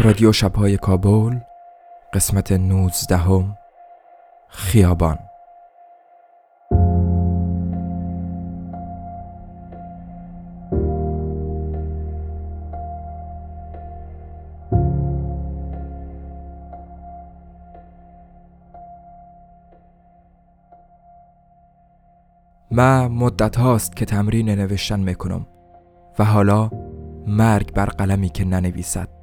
رادیو شبهای کابل قسمت 19 هم خیابان. من مدت هاست که تمرین نوشتن می‌کنم و حالا مرگ بر قلمی که ننویسد.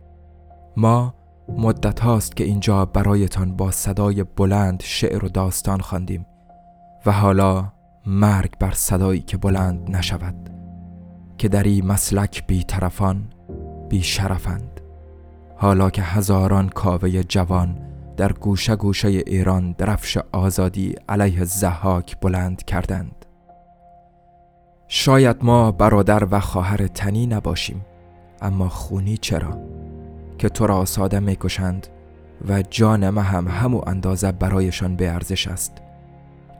ما مدت هاست که اینجا برایتان با صدای بلند شعر و داستان خواندیم و حالا مرگ بر صدایی که بلند نشود که در این مسلک بی طرفان بی شرفند حالا که هزاران کاوه جوان در گوشه گوشه ایران درفش آزادی علیه زحاک بلند کردند شاید ما برادر و خواهر تنی نباشیم اما خونی چرا؟ که تو را ساده می‌کشند و جان ما هم همو اندازه برایشان به ارزش است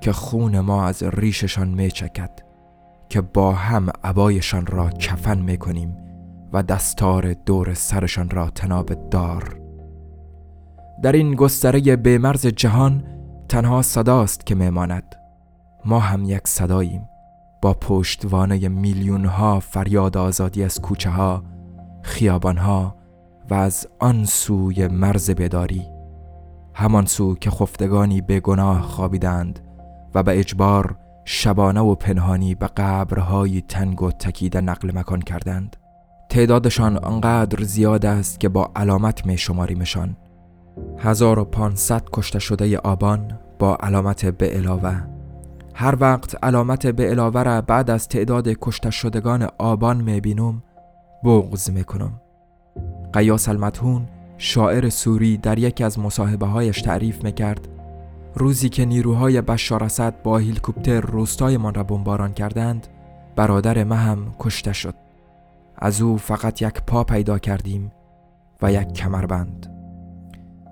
که خون ما از ریششان میچکد که با هم عبایشان را کفن می‌کنیم و دستار دور سرشان را تناب دار. در این گستره بیمرز جهان تنها صداست که میماند. ما هم یک صداییم. با پشتوانه میلیون ها فریاد آزادی از کوچه ها خیابان ها و از آن سوی مرز بداری. همان سو که خفتگانی به گناه خوابیدند و به اجبار شبانه و پنهانی به قبرهای تنگ و تکیده نقل مکان کردند. تعدادشان آنقدر زیاد است که با علامت می شماریمشان 1500 کشته شده آبان با علامت به علاوه. هر وقت علامت به علاوه را بعد از تعداد کشته شدگان آبان می بینم بغض می کنم. قیاس المدهون شاعر سوری در یکی از مصاحبه هایش تعریف می‌کرد روزی که نیروهای بشار اسد با هلیکوپتر روستایمان را بمباران کردند برادر ما هم کشته شد. از او فقط یک پا پیدا کردیم و یک کمربند.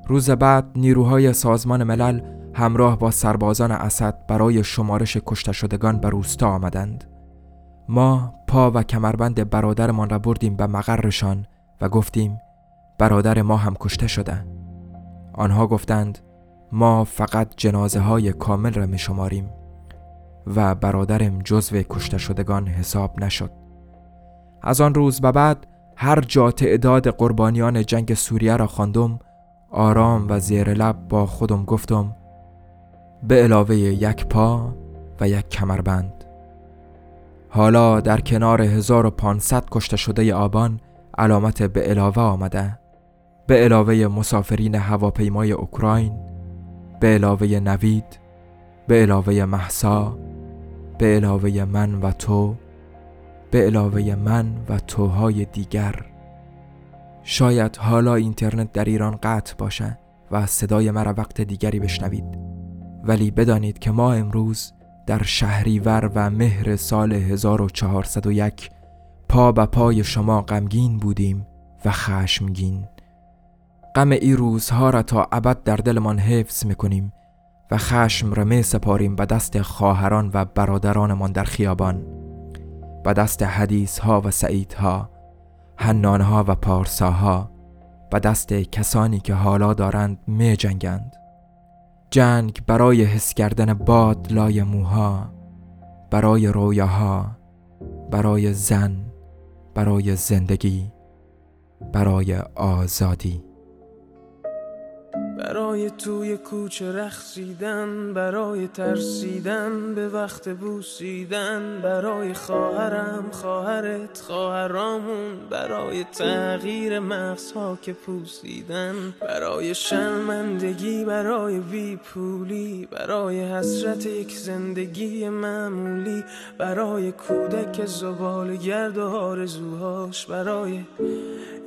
روز بعد نیروهای سازمان ملل همراه با سربازان اسد برای شمارش کشته شدگان به روستا آمدند. ما پا و کمربند برادرمان را بردیم به مقرشان و گفتیم برادر ما هم کشته شده. آنها گفتند ما فقط جنازه های کامل را می شماریم و برادرم جزو کشته شدگان حساب نشد. از آن روز به بعد هر جا تعداد قربانیان جنگ سوریه را خواندم آرام و زیر لب با خودم گفتم به علاوه یک پا و یک کمربند. حالا در کنار 1500 کشته شده آبان علامت به علاوه آمده. به علاوه مسافرین هواپیمای اوکراین به علاوه نوید به علاوه محسا به علاوه من و تو به علاوه من و توهای دیگر. شاید حالا اینترنت در ایران قطع باشه و صدای مرا وقت دیگری بشنوید. ولی بدانید که ما امروز در شهریور و مهر سال 1401 پا به پای شما غمگین بودیم و خشمگین. غم ای روزها را تا ابد در دلمان حفظ می‌کنیم و خشم را می سپاریم به دست خواهران و برادرانمان در خیابان. به دست حدیث ها و سعید ها حنان ها و پارساها به دست کسانی که حالا دارند می جنگند. جنگ برای حس کردن باد لای موها برای رویاها برای زن. برای زندگی برای آزادی. برای توی کوچه رخصیدن برای ترسیدن به وقت بوسیدن برای خواهرم خواهرت خواهرامون برای تغییر مغزها که پوسیدن برای شرمندگی برای بی پولی برای حسرت یک زندگی معمولی برای کودک زبال گرد و آرزوهاش برای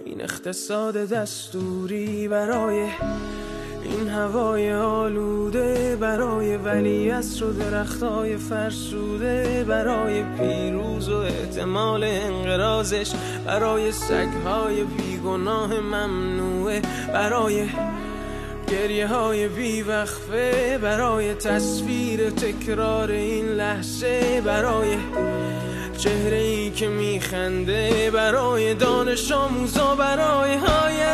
این اقتصاد دستوری برای این هوای آلوده برای ولی و درختای فرسوده برای پیروز و احتمال انقرازش برای سگهای بیگناه ممنوعه برای گریه های بیوقفه برای تصویر تکرار این لحظه برای چهره ای که میخنده برای دانش آموزا برای آینده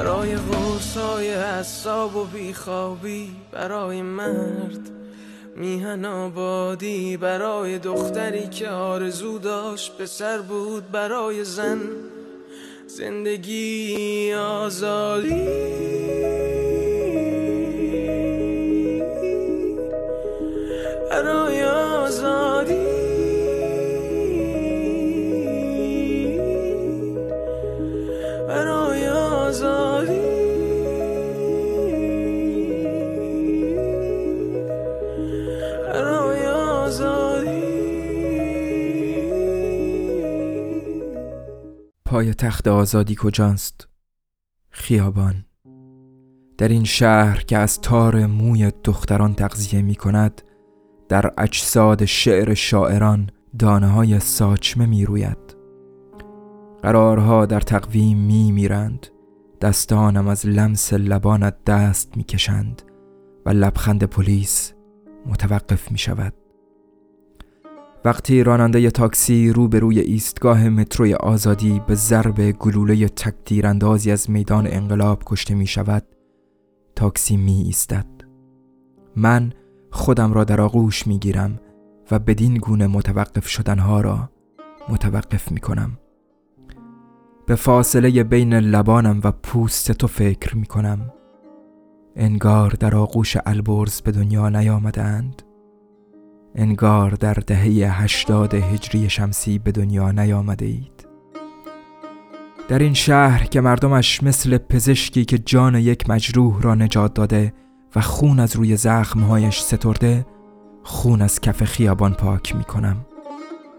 برای غرصای حساب و بیخوابی برای مرد میهن آبادی برای دختری که آرزو داشت پسر بود برای زن زندگی آزادی. پای تخت آزادی کجاست؟ خیابان. در این شهر که از تار موی دختران تغذیه می کند در اجساد شعر شاعران دانه های ساچمه می روید. قرارها در تقویم می میرند دستانم از لمس لبانت دست می کشند و لبخند پلیس متوقف می شود. وقتی راننده تاکسی روبروی ایستگاه متروی آزادی به ضرب گلوله تکتیراندازی از میدان انقلاب کشته می شود تاکسی می ایستد. من خودم را در آغوش می گیرم و بدین گونه متوقف شدنها را متوقف می کنم. به فاصله بین لبانم و پوست تو فکر می کنم. انگار در آغوش البرز به دنیا نیامدند انگار در دهه هشتاد هجری شمسی به دنیا نیامده اید. در این شهر که مردمش مثل پزشکی که جان یک مجروح را نجات داده و خون از روی زخمهایش سترده خون از کف خیابان پاک می کنم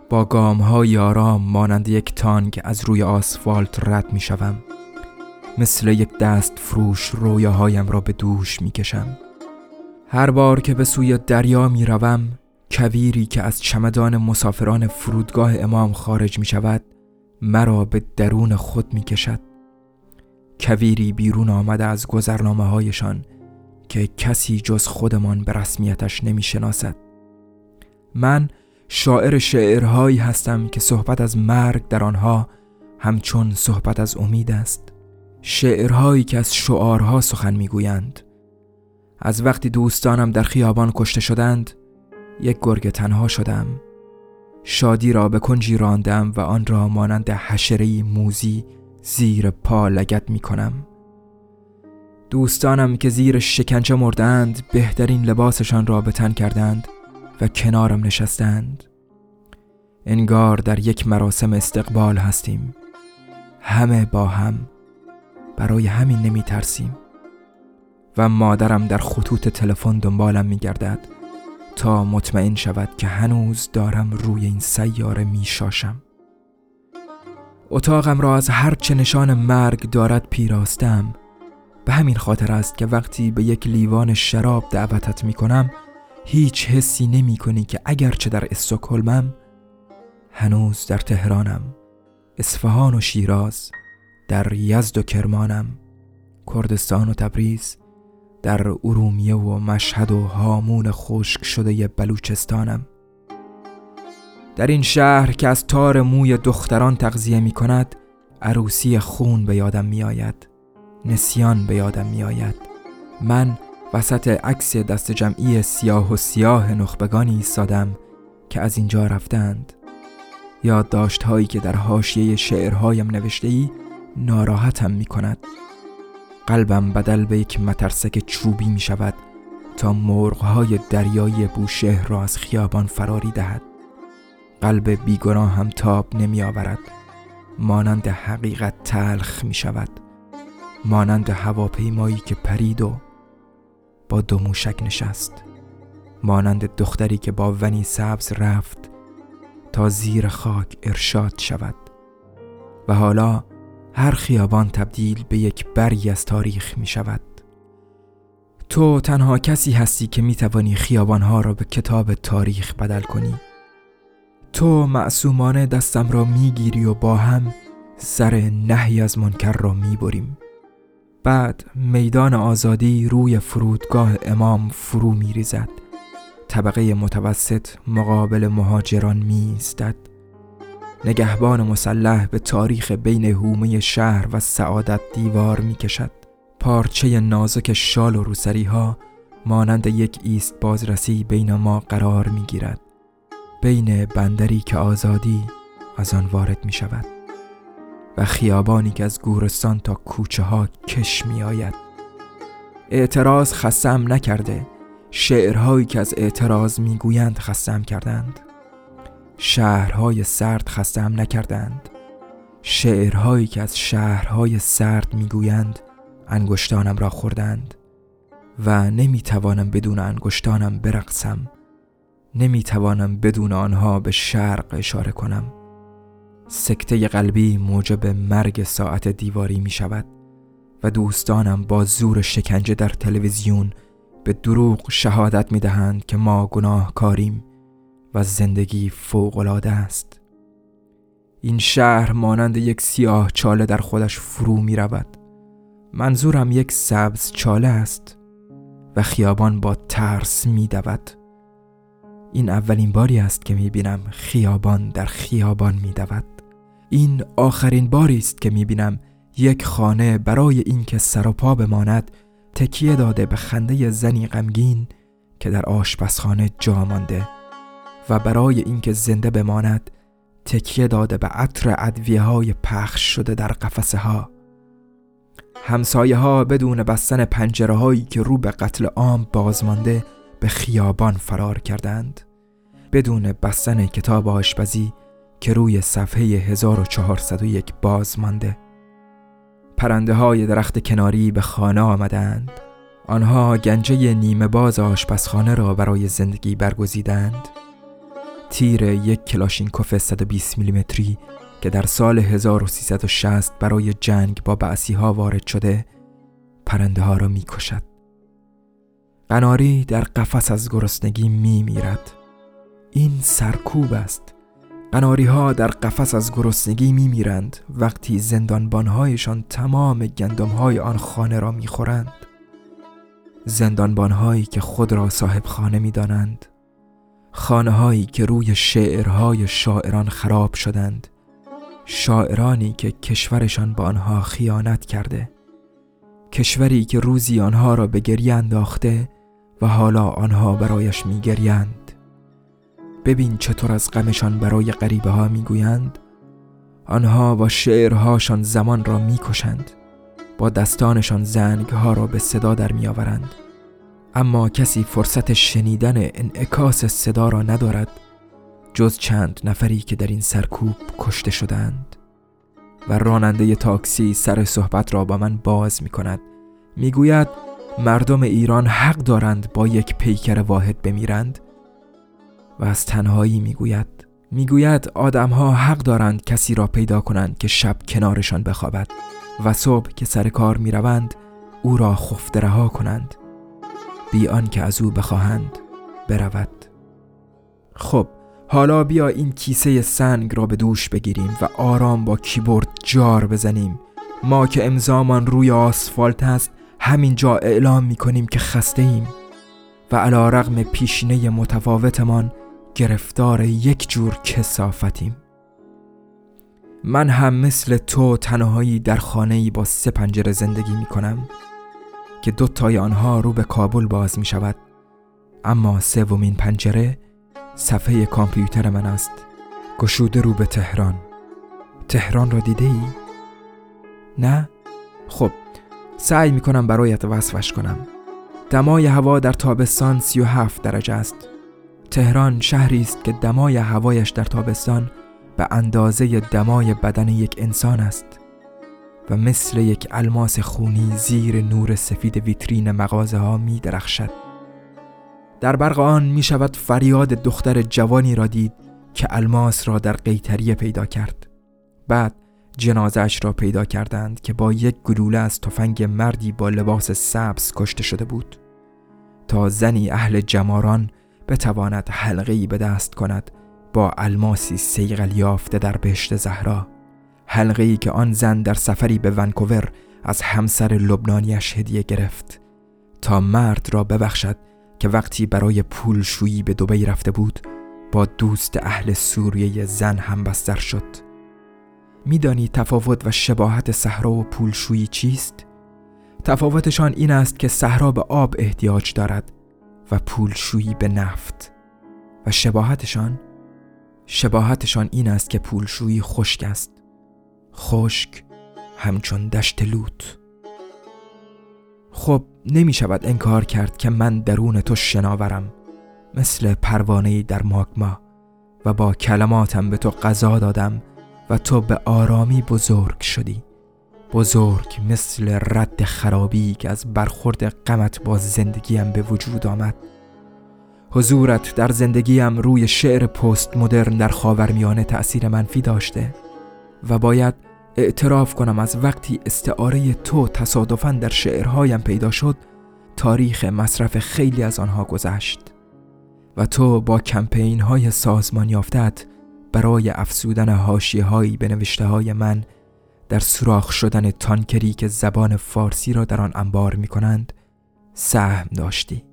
با گام های آرام مانند یک تانگ از روی آسفالت رد می شوم مثل یک دست فروش رویاهایم را به دوش می کشم هر بار که به سوی دریا می روم کویری که از چمدان مسافران فرودگاه امام خارج می شود مرا به درون خود می کشد کویری بیرون آمده از گذرنامه هایشان که کسی جز خودمان به رسمیتش نمی شناسد من شاعر شعرهایی هستم که صحبت از مرگ در آنها همچون صحبت از امید است. شعرهایی که از شعارها سخن می‌گویند. از وقتی دوستانم در خیابان کشته شدند یک گرگ تنها شدم. شادی را به کنجی راندم و آن را مانند حشره موزی زیر پا لگت می کنم. دوستانم که زیر شکنجه مردند بهترین لباسشان را به تن کردند و کنارم نشستند. انگار در یک مراسم استقبال هستیم. همه با هم. برای همین نمی ترسیم و مادرم در خطوط تلفن دنبالم می گردد تا مطمئن شود که هنوز دارم روی این سیاره می شاشم اتاقم را از هر چه نشان مرگ دارد پیراستم. به همین خاطر است که وقتی به یک لیوان شراب دعوتت می کنم هیچ حسی نمی کنی که اگرچه در استکهلمم هنوز در تهرانم. اصفهان و شیراز در یزد و کرمانم. کردستان و تبریز. در ارومیه و مشهد و هامون خشک شده بلوچستانم. در این شهر که از تار موی دختران تغذیه می کند عروسی خون به یادم می آید. نسیان به یادم می آید. من وسط عکس دست جمعی سیاه و سیاه نخبگانی ایستادم که از اینجا رفتند. یادداشت هایی که در حاشیه شعرهایم نوشته ای ناراحتم می کند. قلبم بدل به یک مترسک چوبی می شود تا مرغهای دریایی بوشهر را از خیابان فراری دهد. قلب بیگناه هم تاب نمی آورد مانند حقیقت تلخ می شود مانند هواپیمایی که پرید و با دو موشک نشست. مانند دختری که با ونی سبز رفت تا زیر خاک ارشاد شود. و حالا هر خیابان تبدیل به یک بری از تاریخ می شود. تو تنها کسی هستی که می توانی خیابانها را به کتاب تاریخ بدل کنی. تو معصومانه دستم را می گیری و با هم سر نهی از منکر را می بریم. بعد میدان آزادی روی فرودگاه امام فرو می ریزد. طبقه متوسط مقابل مهاجران می ایستد. نگهبان مسلح به تاریخ بین هومه شهر و سعادت دیوار می کشد پارچه نازک شال و روسری ها مانند یک ایست بازرسی بین ما قرار می گیرد بین بندری که آزادی از آن وارد می شود و خیابانی که از گورستان تا کوچه ها کش می آید اعتراض خسم نکرده. شعرهایی که از اعتراض می‌گویند خستم کردند. شهرهای سرد خستم نکردند. شعرهایی که از شهرهای سرد می‌گویند انگشتانم را خوردند و نمی‌توانم بدون انگشتانم برقصم. نمی‌توانم بدون آنها به شرق اشاره کنم. سکته قلبی موجب مرگ ساعت دیواری می شود و دوستانم با زور شکنجه در تلویزیون به دروغ شهادت می دهند که ما گناهکاریم. و زندگی فوقالعاده است. این شهر مانند یک سیاه چاله در خودش فرو می رود منظورم یک سبز چاله است و خیابان با ترس می دود این اولین باری است که می بینم خیابان در خیابان می دود این آخرین باری است که می بینم یک خانه برای اینکه سر و پا بماند تکیه داده به خنده زنی غمگین که در آشپزخانه جا مانده. و برای اینکه زنده بماند تکیه داده به عطر ادویه های پخش شده در قفسه ها همسایه ها بدون بستن پنجره هایی که رو به قتل عام بازمانده به خیابان فرار کردند بدون بستن کتاب آشپزی که روی صفحه 1401 باز مانده پرنده های درخت کناری به خانه آمدند. آنها گنجه نیمه باز آشپزخانه را برای زندگی برگزیدند. تیر یک کلاشینکوف 120 میلیمتری که در سال 1360 برای جنگ با بعثی ها وارد شده پرنده ها را می کشد. قناری در قفس از گرسنگی می میرد. این سرکوب است. قناری ها در قفس از گرسنگی می میرند وقتی زندانبانهایشان تمام گندمهای آن خانه را می خورند. زندانبانهایی که خود را صاحب خانه می دانند. خانه هایی که روی شعرهای شاعران خراب شدند شاعرانی که کشورشان با آنها خیانت کرده کشوری که روزی آنها را به گریه انداخته و حالا آنها برایش میگریند. ببین چطور از غمشان برای غریبه ها می‌گویند. آنها با شعرهاشان زمان را می‌کشند با دستانشان زنگ ها را به صدا در میآورند. اما کسی فرصت شنیدن انعکاس صدا را ندارد جز چند نفری که در این سرکوب کشته شدند و راننده تاکسی سر صحبت را با من باز می کند می گوید مردم ایران حق دارند با یک پیکر واحد بمیرند؟ و از تنهایی می گوید می گوید آدمها حق دارند کسی را پیدا کنند که شب کنارشان بخوابد و صبح که سر کار می روند او را خفته رها کنند. بی که از او بخواهند برود. خب حالا بیا این کیسه سنگ را به دوش بگیریم و آرام با کیبورد جار بزنیم. ما که امضامان روی آسفالت است همینجا اعلام می کنیم که خسته ایم و علا رغم پیشینه متفاوتمان گرفتار یک جور کسافتیم من هم مثل تو تنهایی در خانه‌ای با سه پنجره زندگی می کنم که دو تای آنها رو به کابل باز می شود اما سومین پنجره صفحه کامپیوتر من است. گشوده رو به تهران. تهران را دیده ای؟ نه؟ خب سعی می کنم برایت وصفش کنم. دمای هوا در تابستان 37 درجه است. تهران شهری است که دمای هوایش در تابستان به اندازه دمای بدن یک انسان است. و مثل یک الماس خونی زیر نور سفید ویترین مغازه ها می درخشد. در برق آن می شود فریاد دختر جوانی را دید که الماس را در قیتریه پیدا کرد. بعد جنازش را پیدا کردند که با یک گلوله از تفنگ مردی با لباس سبز کشته شده بود تا زنی اهل جماران بتواند حلقه به دست کند با الماسی سیغل یافته در بهشت زهرا حلقه ای که آن زن در سفری به ونکوور از همسر لبنانیش هدیه گرفت تا مرد را ببخشد که وقتی برای پولشویی به دبی رفته بود با دوست اهل سوریه زن هم بستر شد. میدانی تفاوت و شباهت صحرا و پولشویی چیست؟ تفاوتشان این است که صحرا به آب احتیاج دارد و پولشویی به نفت. و شباهتشان؟ شباهتشان این است که پولشویی خشک است. خشک همچون دشت لوت. خب نمی شود انکار کرد که من درون تو شناورم مثل پروانه در ماگما و با کلماتم به تو قضا دادم و تو به آرامی بزرگ شدی. بزرگ مثل رد خرابی که از برخورد غمت با زندگیم به وجود آمد. حضورت در زندگیم روی شعر پست مدرن در خاورمیانه تأثیر منفی داشته. و باید اعتراف کنم از وقتی استعاره تو تصادفا در شعرهایم پیدا شد تاریخ مصرف خیلی از آنها گذشت و تو با کمپین های سازمان یافتت برای افسودن هاشی هایی به نوشته های من در سوراخ شدن تانکری که زبان فارسی را در آن انبار می کنند سهم داشتی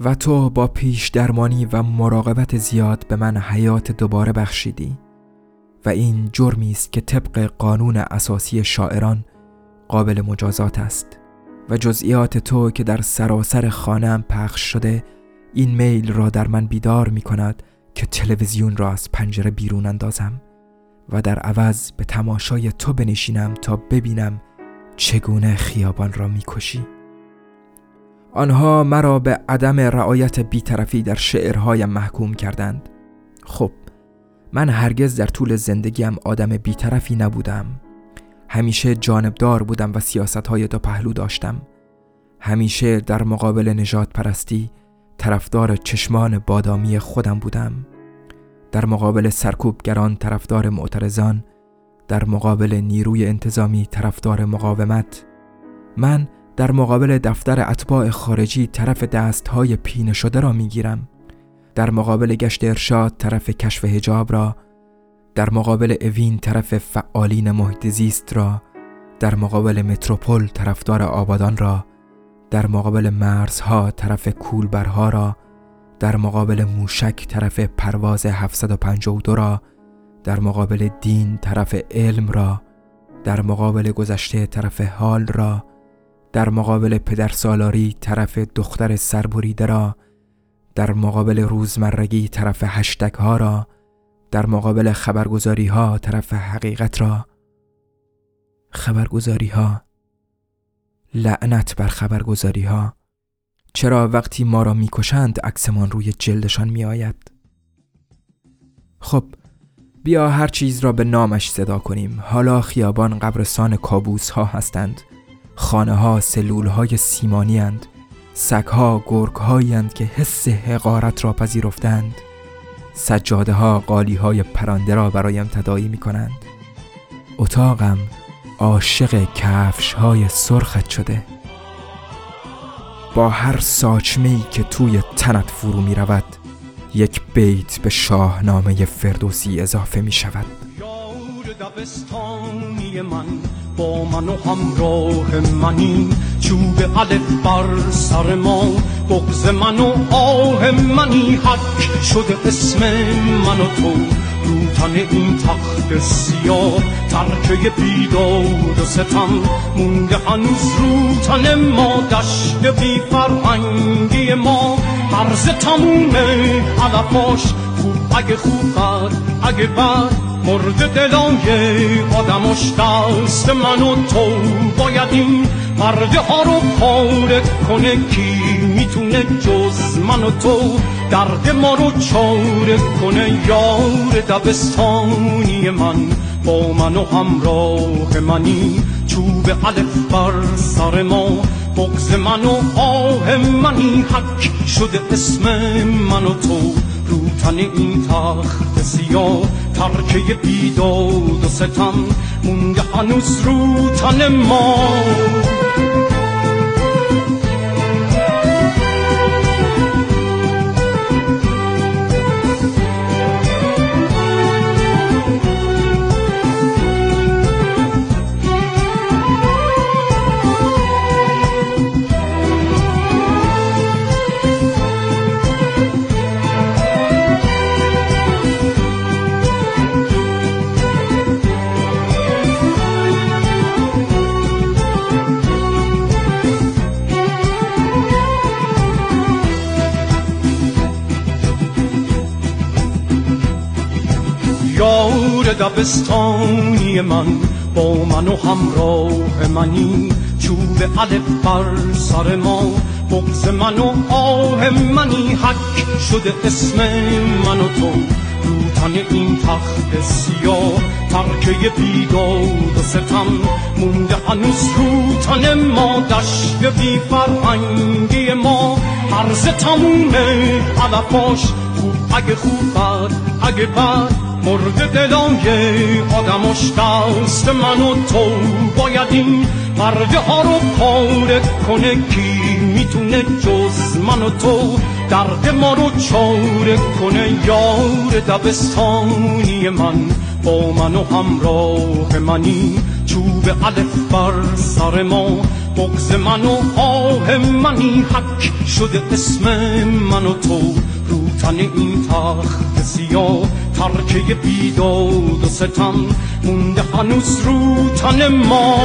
و تو با پیش درمانی و مراقبت زیاد به من حیات دوباره بخشیدی. و این جرمی است که طبق قانون اساسی شاعران قابل مجازات است و جزئیات تو که در سراسر خانم پخش شده این میل را در من بیدار می کند که تلویزیون را از پنجره بیرون اندازم و در عوض به تماشای تو بنشینم تا ببینم چگونه خیابان را می‌کشی آنها مرا به عدم رعایت بیطرفی در شعرهایم محکوم کردند. خب من هرگز در طول زندگیم آدم بیطرفی نبودم. همیشه جانبدار بودم و سیاست های دو پهلو داشتم. همیشه در مقابل نجات پرستی طرفدار چشمان بادامی خودم بودم. در مقابل سرکوبگران طرفدار معترضان در مقابل نیروی انتظامی طرفدار مقاومت. من در مقابل دفتر اتباع خارجی طرف دستهای پینه شده را می‌گیرم. در مقابل گشت ارشاد طرف کشف هجاب را در مقابل اوین طرف فعالین محیط زیست را در مقابل متروپول طرفدار آبادان را در مقابل مرزها طرف کولبرها را در مقابل موشک طرف پرواز 752 را در مقابل دین طرف علم را در مقابل گذشته طرف حال را در مقابل پدر سالاری طرف دختر سربریده را در مقابل روزمرگی طرف هشتگ ها را در مقابل خبرگزاری ها طرف حقیقت را. خبرگزاری ها لعنت بر خبرگزاری ها چرا وقتی ما را می‌کشند عکسمان روی جلدشان میآید؟ خب بیا هر چیز را به نامش صدا کنیم. حالا خیابان قبرستان کابوس ها هستند. خانه ها سلول های سیمانی هند سگ ها گرگ هایی که حس حقارت را پذیرفتند. سجاده ها قالی های پرنده را برایم تدایی می کنند اتاقم عاشق کفش های سرخت شده. با هر ساچمه که توی تنت فرو می رود یک بیت به شاهنامه فردوسی اضافه می شود با من و همراه منی. چوب الف بر سر ما بغز من و آه منی. حک شده اسم من و تو روتن این تخت سیاه. ترکه بیداد و ستم مونده هنوز روتن ما. دشت بی فرهنگی ما مرز تمومه علفاش. خوب اگه خوب بد اگه بد. مرد دلای آدمش دست من و تو باید این مرده ها رو پاره کنه. کی می‌تونه جز من و تو درد ما رو چاره کنه؟ یار دبستانی من با من و همراه منی. چوب علف بر سر ما بغز من و آه منی. حک شده اسم من و تو. تن این تخت سیاه ترکه بیداد و ستم مونده هنوز رو تن ما. دبستانی من با من و همراه منی. چوب الف بر سر ما بغز من و آه منی. حک شده اسم من و تو رو تن این تخت سیاه. ترکه بیداد و ستم مونده هنوز رو تن ما. دشت بی فرهنگی ما عرض تمومه علفاش. خوب اگه خوب بد اگه بد مرد دلای آدمش دست من و تو باید این مرده ها رو پاره کنه. کی می‌تونه جز من و تو درد ما رو چاره کنه؟ یار دبستانی من با من و همراه منی. چوب الف بر سر ما بغز من و آه منی. حک شده اسم من و تو. تن این تخت سیاه ترکه بیداد و ستم مونده هنوز رو تن ما.